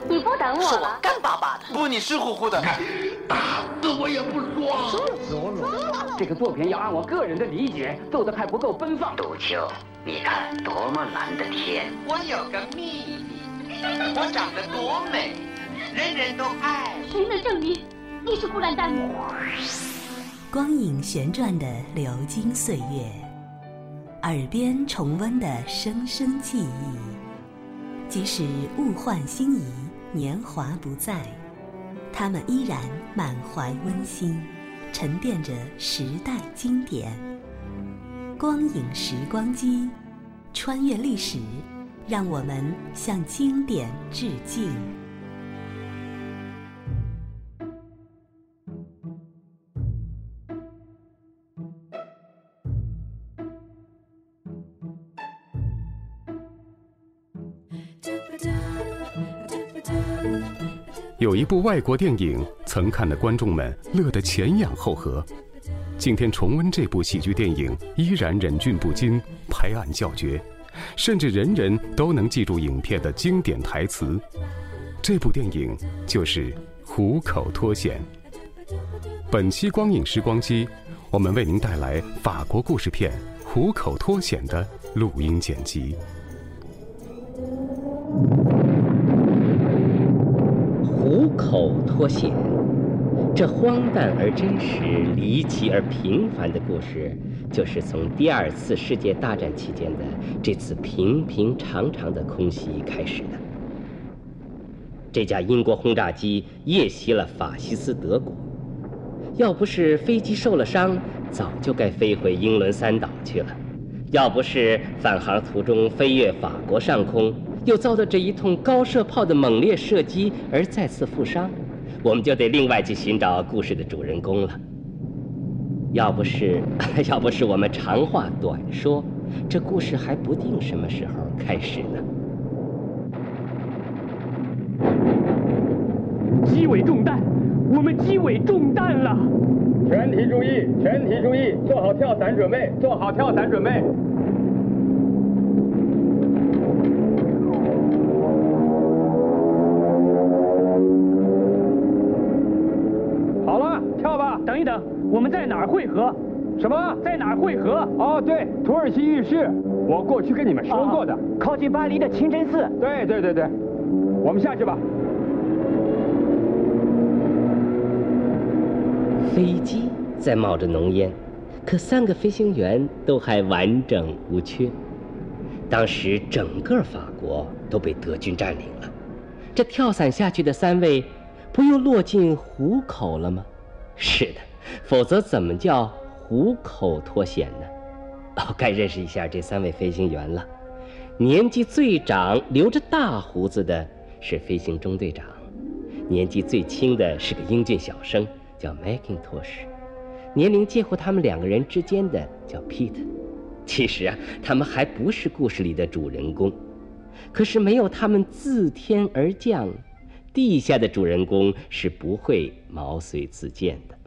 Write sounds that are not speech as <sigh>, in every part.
爸，你不等我是我了？干巴巴的。不，你湿乎乎的。打死我也不说。这个作品要按我个人的理解做的还不够奔放。杜秋，你看多么蓝的天！我有个秘密，我长得多美，人人都爱。谁能证明你是孤兰丹？光影旋转的流金岁月，耳边重温的声声记忆，即使物换星移，年华不再，他们依然满怀温馨，沉淀着时代经典。光影时光机，穿越历史，让我们向经典致敬。有一部外国电影，曾看的观众们乐得前仰后合。今天重温这部喜剧电影，依然忍俊不禁，拍案叫绝，甚至人人都能记住影片的经典台词。这部电影就是《虎口脱险》。本期光影时光机，我们为您带来法国故事片《虎口脱险》的录音剪辑。口脱险，这荒诞而真实、离奇而平凡的故事，就是从第二次世界大战期间的这次平平常常的空袭开始的。这架英国轰炸机夜袭了法西斯德国，要不是飞机受了伤，早就该飞回英伦三岛去了；要不是返航途中飞越法国上空，又遭到这一通高射炮的猛烈射击而再次负伤，我们就得另外去寻找故事的主人公了。要不是，<laughs> 要不是我们长话短说，这故事还不定什么时候开始呢。机尾中弹，我们机尾中弹了！全体注意，全体注意，做好跳伞准备，做好跳伞准备。等一等，我们在哪儿汇合？什么？在哪儿汇合？哦，对，土耳其浴室，我过去跟你们说过的，靠近巴黎的清真寺。对对对对，我们下去吧。飞机在冒着浓烟，可三个飞行员都还完整无缺。当时整个法国都被德军占领了，这跳伞下去的三位，不又落进虎口了吗？是的，否则怎么叫虎口脱险呢？哦，该认识一下这三位飞行员了。年纪最长、留着大胡子的是飞行中队长，年纪最轻的是个英俊小生。叫 Macintosh，年龄介乎他们两个人之间的叫 Pete。其实啊，他们还不是故事里的主人公，可是没有他们自天而降，地下的主人公是不会毛遂自荐的。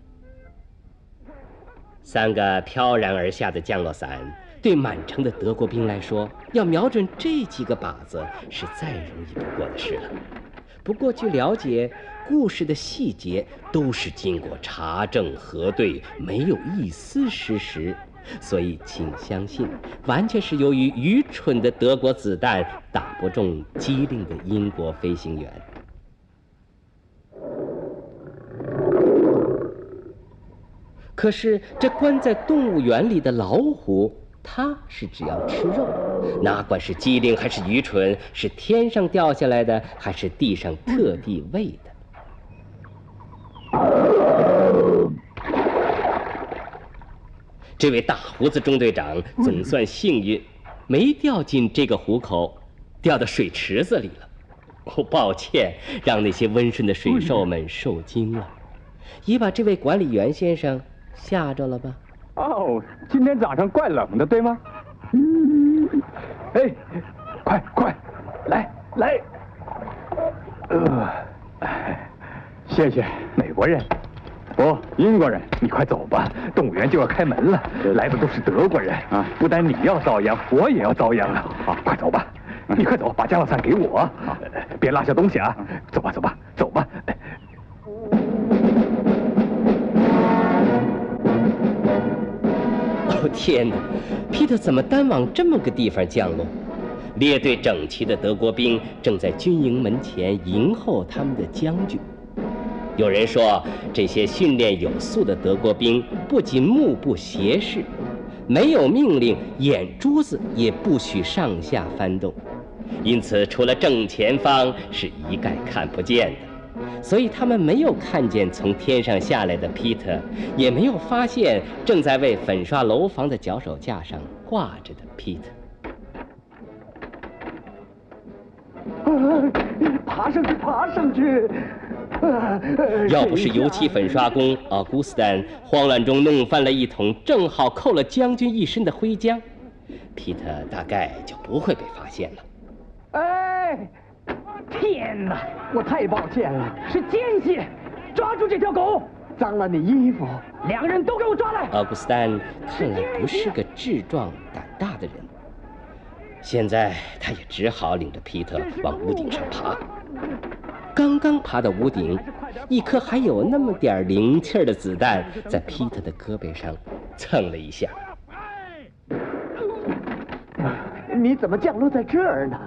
三个飘然而下的降落伞，对满城的德国兵来说，要瞄准这几个靶子是再容易不过的事了。不过据了解，故事的细节都是经过查证核对，没有一丝失实，所以请相信，完全是由于愚蠢的德国子弹打不中机灵的英国飞行员。可是这关在动物园里的老虎。它是只要吃肉，哪管是机灵还是愚蠢，是天上掉下来的还是地上特地喂的。这位大胡子中队长总算幸运，没掉进这个虎口，掉到水池子里了。哦，抱歉，让那些温顺的水兽们受惊了，也把这位管理员先生吓着了吧。哦，今天早上怪冷的，对吗？嗯，哎，快快，来来，呃，谢谢美国人，不，英国人，你快走吧，动物园就要开门了，来的都是德国人啊，不但你要遭殃，我也要遭殃啊。好，快走吧。你快走，把降落伞给我，别落下东西啊！走吧，走吧，天哪，皮特怎么单往这么个地方降落？列队整齐的德国兵正在军营门前迎候他们的将军。有人说，这些训练有素的德国兵不仅目不斜视，没有命令，眼珠子也不许上下翻动，因此除了正前方是一概看不见的。所以他们没有看见从天上下来的皮特，也没有发现正在为粉刷楼房的脚手架上挂着的皮特。爬上去，爬上去！要不是油漆粉刷工奥古斯丹慌乱中弄翻了一桶正好扣了将军一身的灰浆，皮特大概就不会被发现了。哎，天哪！我太抱歉了，是奸细，抓住这条狗，脏了你衣服，两个人都给我抓来！奥古斯丹看来不是个智壮胆大的人，现在他也只好领着皮特往屋顶上爬。刚刚爬到屋顶，一颗还有那么点灵气儿的子弹在皮特的胳膊上蹭了一下。你怎么降落在这儿呢？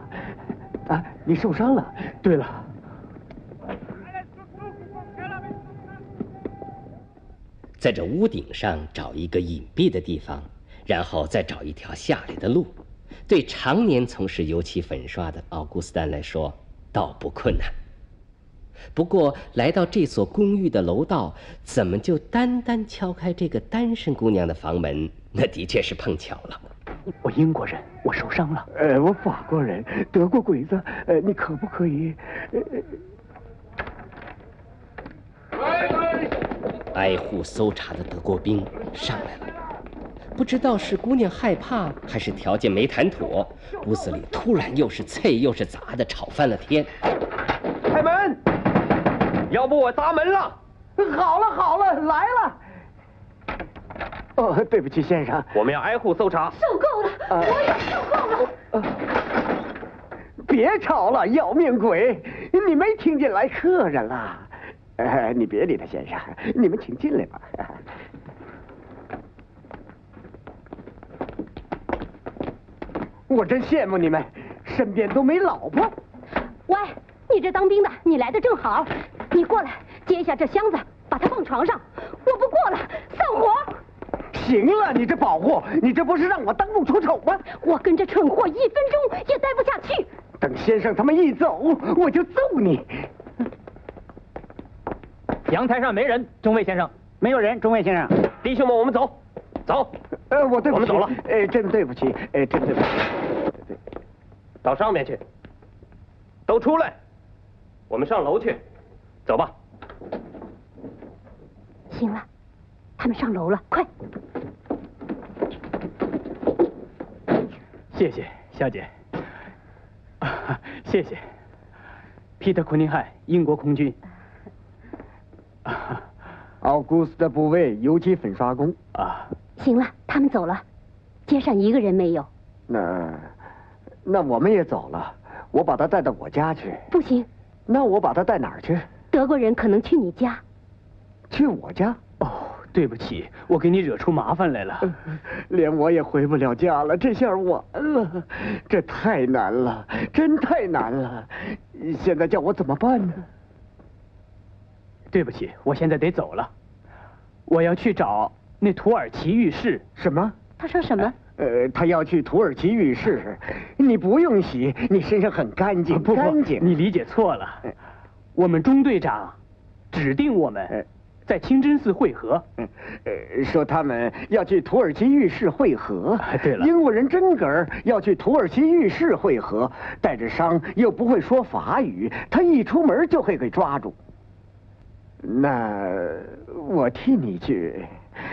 啊，你受伤了。对了，在这屋顶上找一个隐蔽的地方，然后再找一条下来的路，对常年从事油漆粉刷的奥古斯丹来说，倒不困难。不过，来到这所公寓的楼道，怎么就单单敲开这个单身姑娘的房门？那的确是碰巧了。我英国人，我受伤了。呃，我法国人，德国鬼子。呃，你可不可以？挨户搜查的德国兵上来了，不知道是姑娘害怕，还是条件没谈妥，屋子里突然又是啐又是砸的，吵翻了天。开门！要不我砸门了。好了好了，来了。哦，对不起，先生，我们要挨户搜查。受够了，我也受够了。别吵了，要命鬼！你没听见来客人了？哎，你别理他，先生，你们请进来吧。我真羡慕你们，身边都没老婆。喂，你这当兵的，你来的正好，你过来接一下这箱子，把它放床上。行了，你这保护，你这不是让我当众出丑吗？我跟这蠢货一分钟也待不下去。等先生他们一走，我就揍你。阳台上没人，中尉先生。没有人，中尉先生。弟兄们，我们走，走。呃，我对不起，我们走了。哎，真对不起，哎，真对不起。到上面去，都出来，我们上楼去，走吧。行了，他们上楼了，快。谢谢，小姐。啊，谢谢。皮特·库宁汉，英国空军。奥古斯的部位，油漆粉刷工。啊。行了，他们走了，街上一个人没有。那，那我们也走了。我把他带到我家去。不行。那我把他带哪儿去？德国人可能去你家。去我家？哦，对不起，我给你惹出麻烦来了。连我也回不了家了，这下完了，这太难了，真太难了。现在叫我怎么办呢？对不起，我现在得走了。我要去找那土耳其浴室。什么？他说什么？呃，他要去土耳其浴室。你不用洗，你身上很干净，不干净。你理解错了。我们中队长指定我们在清真寺会合。嗯呃，说他们要去土耳其浴室会合。对了，英国人真格儿要去土耳其浴室会合，带着伤又不会说法语，他一出门就会给抓住。那我替你去，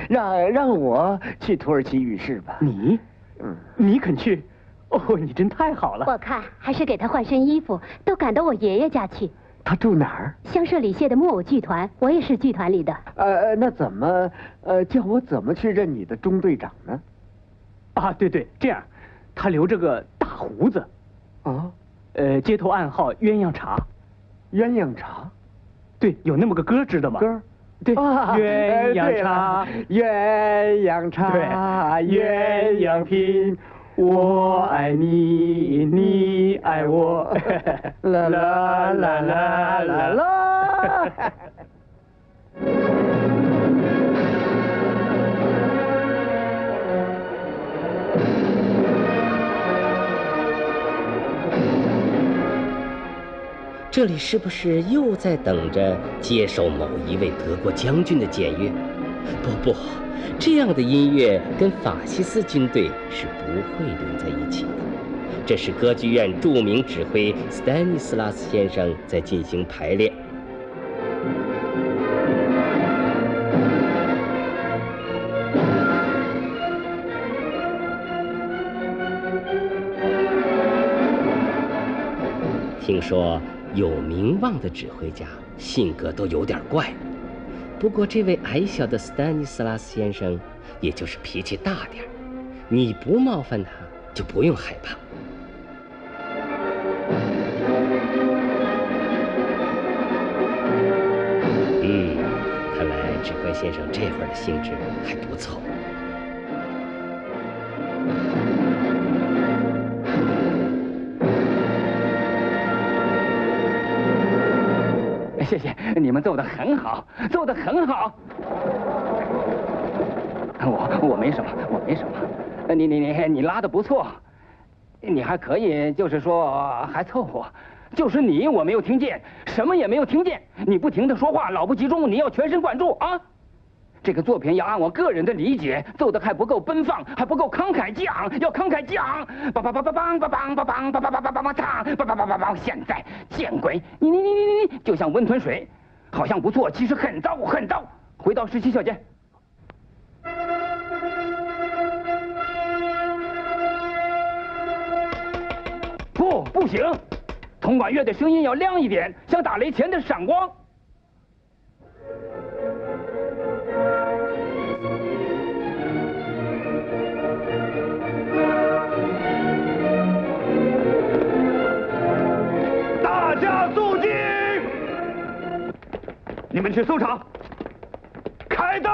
让让我去土耳其浴室吧。你，嗯，你肯去？哦，你真太好了。我看还是给他换身衣服，都赶到我爷爷家去。他住哪儿？香舍里谢的木偶剧团，我也是剧团里的。呃，那怎么呃叫我怎么去认你的中队长呢？啊，对对，这样，他留着个大胡子。啊，呃，街头暗号鸳鸯茶。鸳鸯茶，对，有那么个歌，知道吗？歌，对，啊鸳鸯茶，鸳鸯茶，对，鸳鸯品，我爱你，你爱我，<laughs> 啦啦啦啦啦啦。这里是不是又在等着接受某一位德国将军的检阅？不不，这样的音乐跟法西斯军队是不会连在一起的。这是歌剧院著名指挥斯丹尼斯拉斯先生在进行排练。听说。有名望的指挥家性格都有点怪，不过这位矮小的斯丹尼斯拉斯先生，也就是脾气大点你不冒犯他，就不用害怕。嗯，看来指挥先生这会儿的兴致还不错。谢谢，你们做的很好，做的很好。我我没什么，我没什么。你你你你拉的不错，你还可以，就是说还凑合。就是你我没有听见，什么也没有听见。你不停的说话，老不集中，你要全神贯注啊。这个作品要按我个人的理解，奏的还不够奔放，还不够慷慨激昂，要慷慨激昂。梆梆梆梆梆梆梆梆梆梆梆梆梆梆梆唱，梆梆梆梆梆。现在见鬼！你你你你你你，就像温吞水，好像不错，其实很糟很糟。回到十七小节。不，不行，铜管乐的声音要亮一点，像打雷前的闪光。们去搜查，开灯！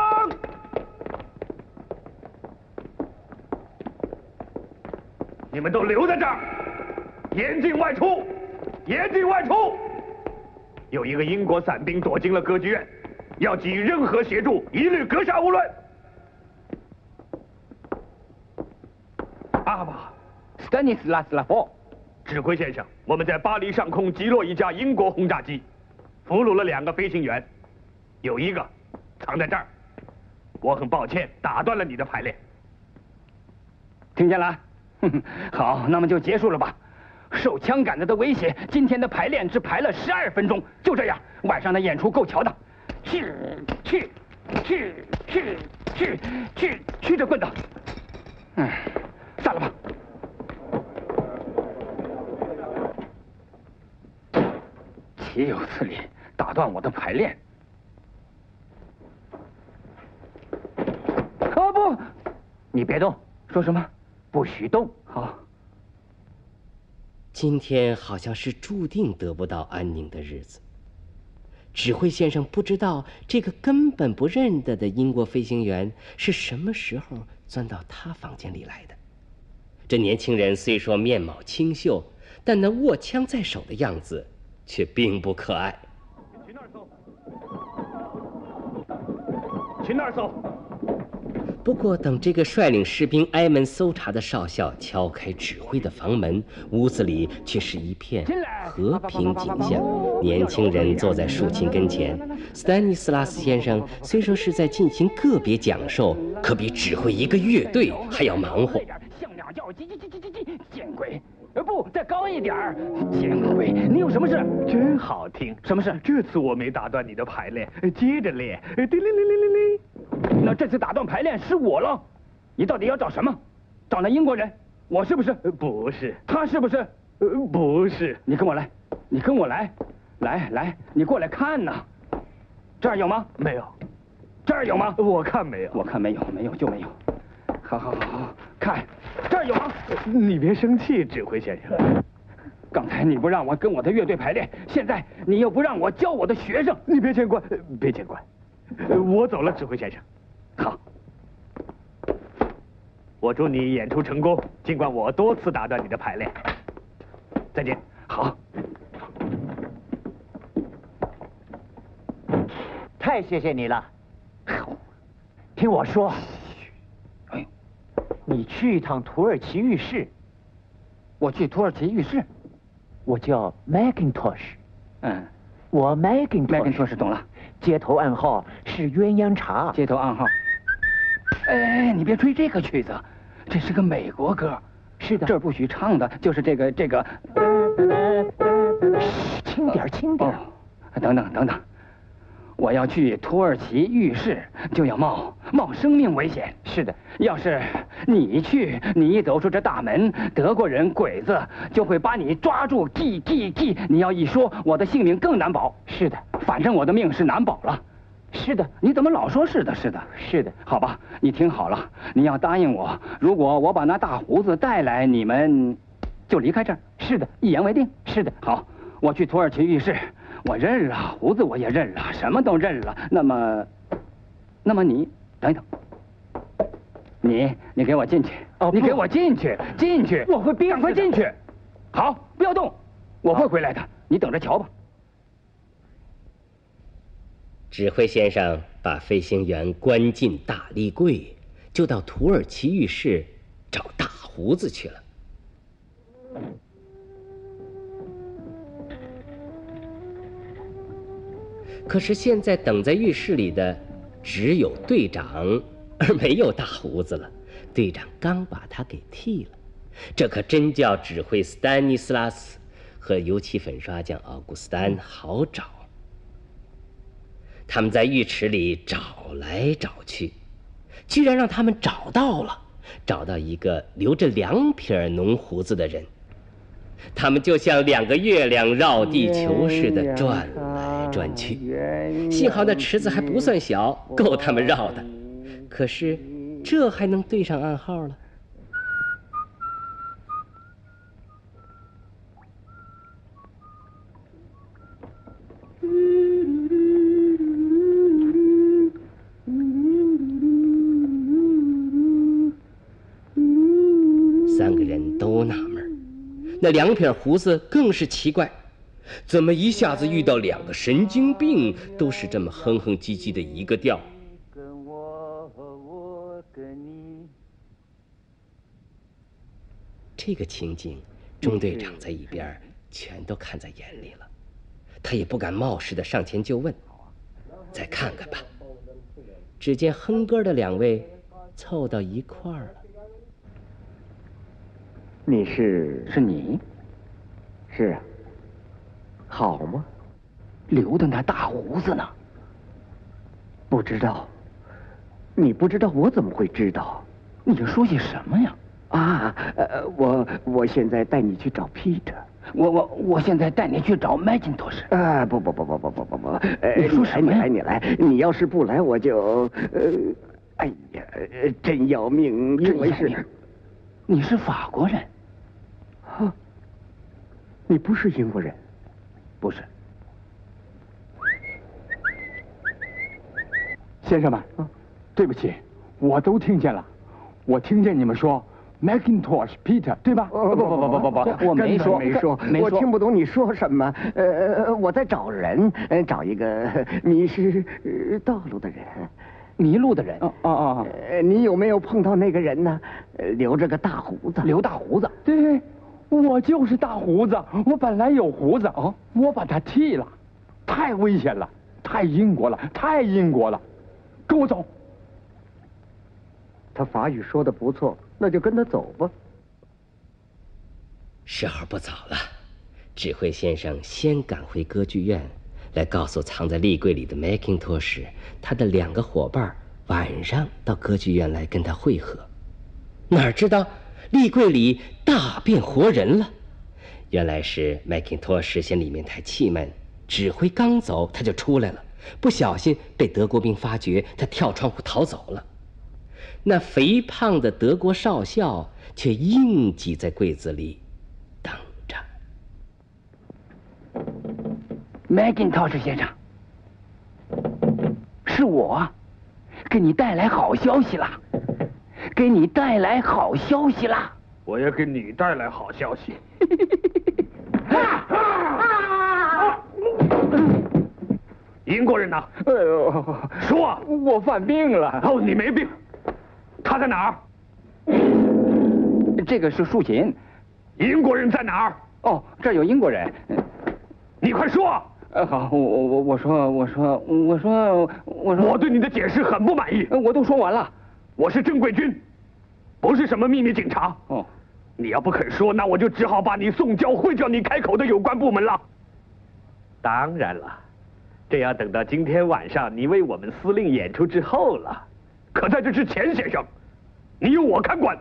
你们都留在这儿，严禁外出，严禁外出！有一个英国伞兵躲进了歌剧院，要给予任何协助，一律格杀勿论。阿巴，斯丹尼斯拉斯拉夫，指挥先生，我们在巴黎上空击落一架英国轰炸机。俘虏了两个飞行员，有一个藏在这儿。我很抱歉打断了你的排练。听见了？好，那么就结束了吧。受枪杆子的威胁，今天的排练只排了十二分钟。就这样，晚上的演出够瞧的。去去去去去去去这棍子！嗯，散了吧。岂有此理！打断我的排练！啊不，你别动！说什么？不许动！好。今天好像是注定得不到安宁的日子。指挥先生不知道这个根本不认得的英国飞行员是什么时候钻到他房间里来的。这年轻人虽说面貌清秀，但那握枪在手的样子却并不可爱。去那儿搜。不过，等这个率领士兵挨门搜查的少校敲开指挥的房门，屋子里却是一片和平景象。年轻人坐在竖琴跟前。斯丹尼斯拉斯先生虽说是在进行个别讲授，可比指挥一个乐队还要忙活。像鸟叫，叽叽叽叽叽叽，见鬼！呃，不，再高一点儿！见鬼！你有什么事？真好听。什么事？这次我没打断你的排练，接着练。叮铃铃铃铃铃。那这次打断排练是我了。你到底要找什么？找那英国人？我是不是？不是。他是不是？呃，不是。你跟我来，你跟我来，来来，你过来看呐。这儿有吗？没有。这儿有吗？我看没有。我看没有，没有就没有。好好好好，看，这儿有吗？你别生气，指挥先生。刚才你不让我跟我的乐队排练，现在你又不让我教我的学生，你别见怪，别见怪。我走了，指挥先生。好，我祝你演出成功，尽管我多次打断你的排练。再见。好。太谢谢你了。好听我说，哎，你去一趟土耳其浴室。我去土耳其浴室。我叫 Macintosh。嗯，我 Macintosh。Macintosh 懂了。街头暗号是鸳鸯茶。街头暗号。哎，你别吹这个曲子，这是个美国歌。是的，这儿不许唱的，就是这个这个。轻点，轻点。等等等等。我要去土耳其浴室，就要冒冒生命危险。是的，要是你去，你一走出这大门，德国人鬼子就会把你抓住。记记记！你要一说，我的性命更难保。是的，反正我的命是难保了。是的，你怎么老说是的？是的，是的。好吧，你听好了，你要答应我，如果我把那大胡子带来，你们就离开这儿。是的，一言为定。是的，好，我去土耳其浴室。我认了，胡子我也认了，什么都认了。那么，那么你等一等，你你给我进去，哦，你给我进去，进去，我会赶快进去。好，不要动，我会回来的，你等着瞧吧。指挥先生把飞行员关进大立柜，就到土耳其浴室找大胡子去了。可是现在等在浴室里的只有队长，<laughs> 而没有大胡子了。队长刚把他给剃了，这可真叫指挥斯丹尼斯拉斯和油漆粉刷匠奥古斯丹好找。他们在浴池里找来找去，居然让他们找到了，找到一个留着两撇浓胡子的人。他们就像两个月亮绕地球似的转转去，幸好那池子还不算小，够他们绕的。可是，这还能对上暗号了？三个人都纳闷那两撇胡子更是奇怪，怎么一下子遇到两个神经病，都是这么哼哼唧唧的一个调？这个情景，中队长在一边全都看在眼里了，他也不敢冒失的上前就问：“再看看吧。”只见哼歌的两位凑到一块儿了。你是是你，是啊，好吗？留的那大胡子呢？不知道，你不知道，我怎么会知道？你说些什么呀？啊，呃，我我现在带你去找 Peter，我我我现在带你去找 Macintosh。啊，不不不不不不不不，你说什么你来你来，你要是不来，我就呃，哎呀，真要命，真没事。你是法国人。啊，你不是英国人，不是。先生们，对不起，我都听见了，我听见你们说 Macintosh Peter，对吧？不不不不不不，我没说没说，我听不懂你说什么。呃，我在找人，找一个迷失道路的人，迷路的人。哦哦哦，你有没有碰到那个人呢？留着个大胡子，留大胡子。对。我就是大胡子，我本来有胡子啊，我把它剃了，太危险了，太英国了，太英国了，跟我走。他法语说的不错，那就跟他走吧。时候不早了，指挥先生先赶回歌剧院，来告诉藏在立柜里的麦金托什，他的两个伙伴晚上到歌剧院来跟他会合。哪知道？立柜里大变活人了，原来是麦肯托什嫌里面太气闷，指挥刚走他就出来了，不小心被德国兵发觉，他跳窗户逃走了。那肥胖的德国少校却硬挤在柜子里，等着。麦金托什先生，是我，给你带来好消息啦！给你带来好消息啦！我也给你带来好消息。英国人呢？哎呦，说，我犯病了。哦，你没病，他在哪儿？这个是竖琴。英国人在哪儿？哦，这儿有英国人。你快说。呃，好，我我我我说我说我说我说。我对你的解释很不满意。我都说完了。我是正规军，不是什么秘密警察。哦。你要不肯说，那我就只好把你送交会叫你开口的有关部门了。当然了，这要等到今天晚上你为我们司令演出之后了。可在这之前，先生，你由我看管。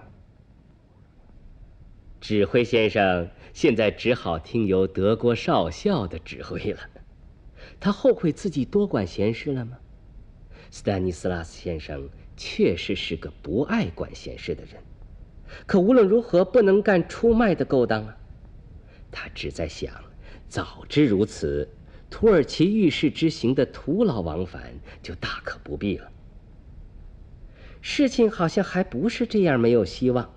指挥先生现在只好听由德国少校的指挥了。他后悔自己多管闲事了吗？斯丹尼斯拉斯先生确实是个不爱管闲事的人。可无论如何不能干出卖的勾当啊！他只在想，早知如此，土耳其遇事之行的徒劳往返就大可不必了。事情好像还不是这样没有希望。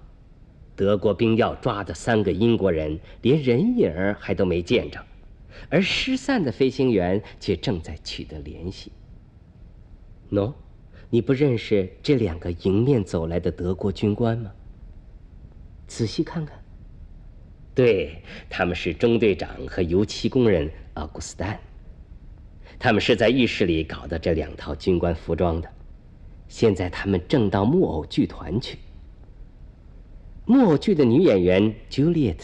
德国兵要抓的三个英国人连人影儿还都没见着，而失散的飞行员却正在取得联系。喏，你不认识这两个迎面走来的德国军官吗？仔细看看，对，他们是中队长和油漆工人奥古斯丹。他们是在浴室里搞的这两套军官服装的。现在他们正到木偶剧团去。木偶剧的女演员 Juliet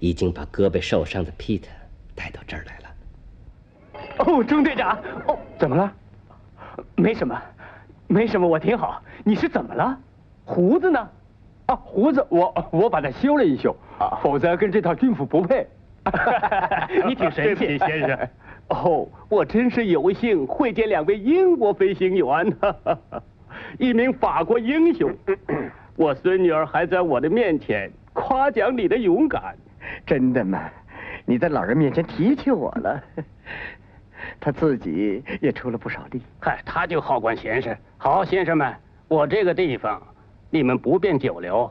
已经把胳膊受伤的 Peter 带到这儿来了。哦，中队长，哦，怎么了？没什么，没什么，我挺好。你是怎么了？胡子呢？啊，胡子，我我把它修了一修，否则跟这套军服不配。<laughs> 你挺神 <laughs> 气，先生。<laughs> 哦，我真是有幸会见两位英国飞行员，一名法国英雄。我孙女儿还在我的面前夸奖你的勇敢。真的吗？你在老人面前提起我了。他自己也出了不少力。嗨，他就好管闲事。好，先生们，我这个地方。你们不便久留，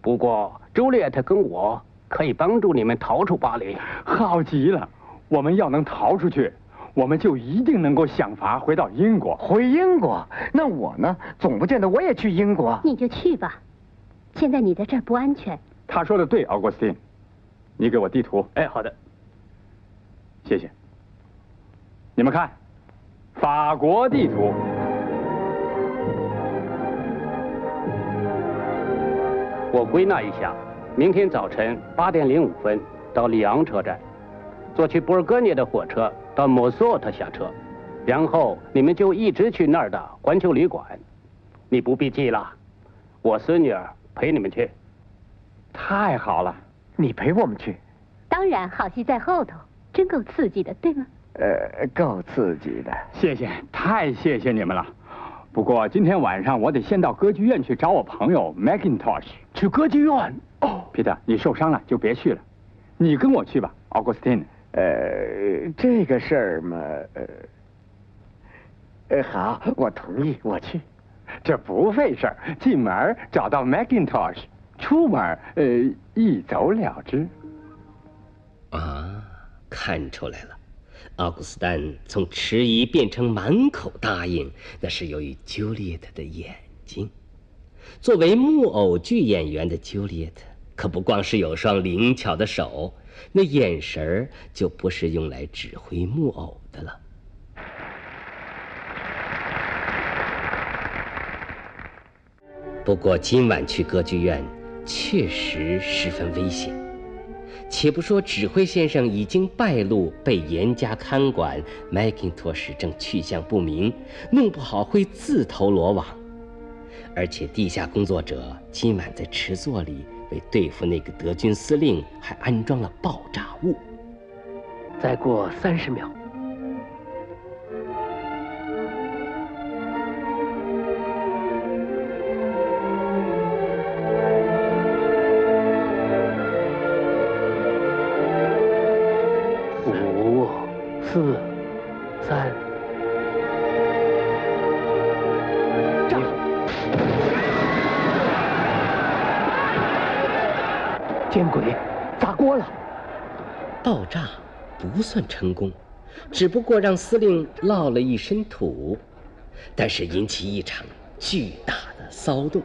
不过朱丽叶特跟我可以帮助你们逃出巴黎。好极了！我们要能逃出去，我们就一定能够想法回到英国。回英国？那我呢？总不见得我也去英国。你就去吧，现在你在这儿不安全。他说的对，奥古斯汀，你给我地图。哎，好的，谢谢。你们看，法国地图。我归纳一下，明天早晨八点零五分到里昂车站，坐去波尔戈涅的火车到莫索特下车，然后你们就一直去那儿的环球旅馆。你不必记了，我孙女儿陪你们去。太好了，你陪我们去？当然，好戏在后头，真够刺激的，对吗？呃，够刺激的。谢谢，太谢谢你们了。不过今天晚上我得先到歌剧院去找我朋友 Macintosh。去歌剧院？哦，皮特，你受伤了就别去了，你跟我去吧，Augustine。呃，这个事儿嘛，呃，呃，好，我同意，我去。这不费事儿，进门找到 Macintosh，出门呃一走了之。啊，看出来了。奥古斯丹从迟疑变成满口答应，那是由于朱丽叶特的眼睛。作为木偶剧演员的朱丽叶特，可不光是有双灵巧的手，那眼神儿就不是用来指挥木偶的了。不过今晚去歌剧院，确实十分危险。且不说指挥先生已经败露，被严加看管，麦金托什正去向不明，弄不好会自投罗网。而且地下工作者今晚在池座里为对付那个德军司令，还安装了爆炸物。再过三十秒。不算成功，只不过让司令落了一身土，但是引起一场巨大的骚动，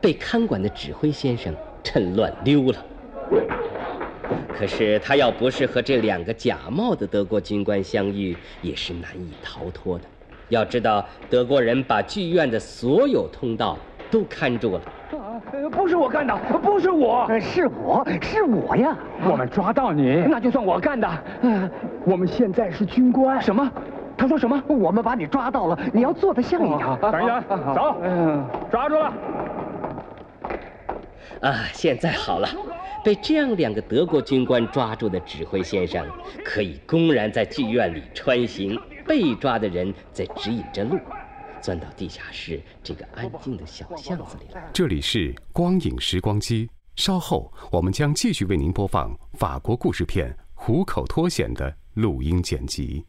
被看管的指挥先生趁乱溜了。可是他要不是和这两个假冒的德国军官相遇，也是难以逃脱的。要知道，德国人把剧院的所有通道都看住了。啊，不是我干的，不是我，是我是我呀！我们抓到你，那就算我干的。嗯，我们现在是军官。什么？他说什么？我们把你抓到了，你要做的像一样。等一等，走，抓住了。啊，现在好了，被这样两个德国军官抓住的指挥先生，可以公然在剧院里穿行，被抓的人在指引着路，钻到地下室这个安静的小巷子里来。这里是光影时光机，稍后我们将继续为您播放法国故事片《虎口脱险》的录音剪辑。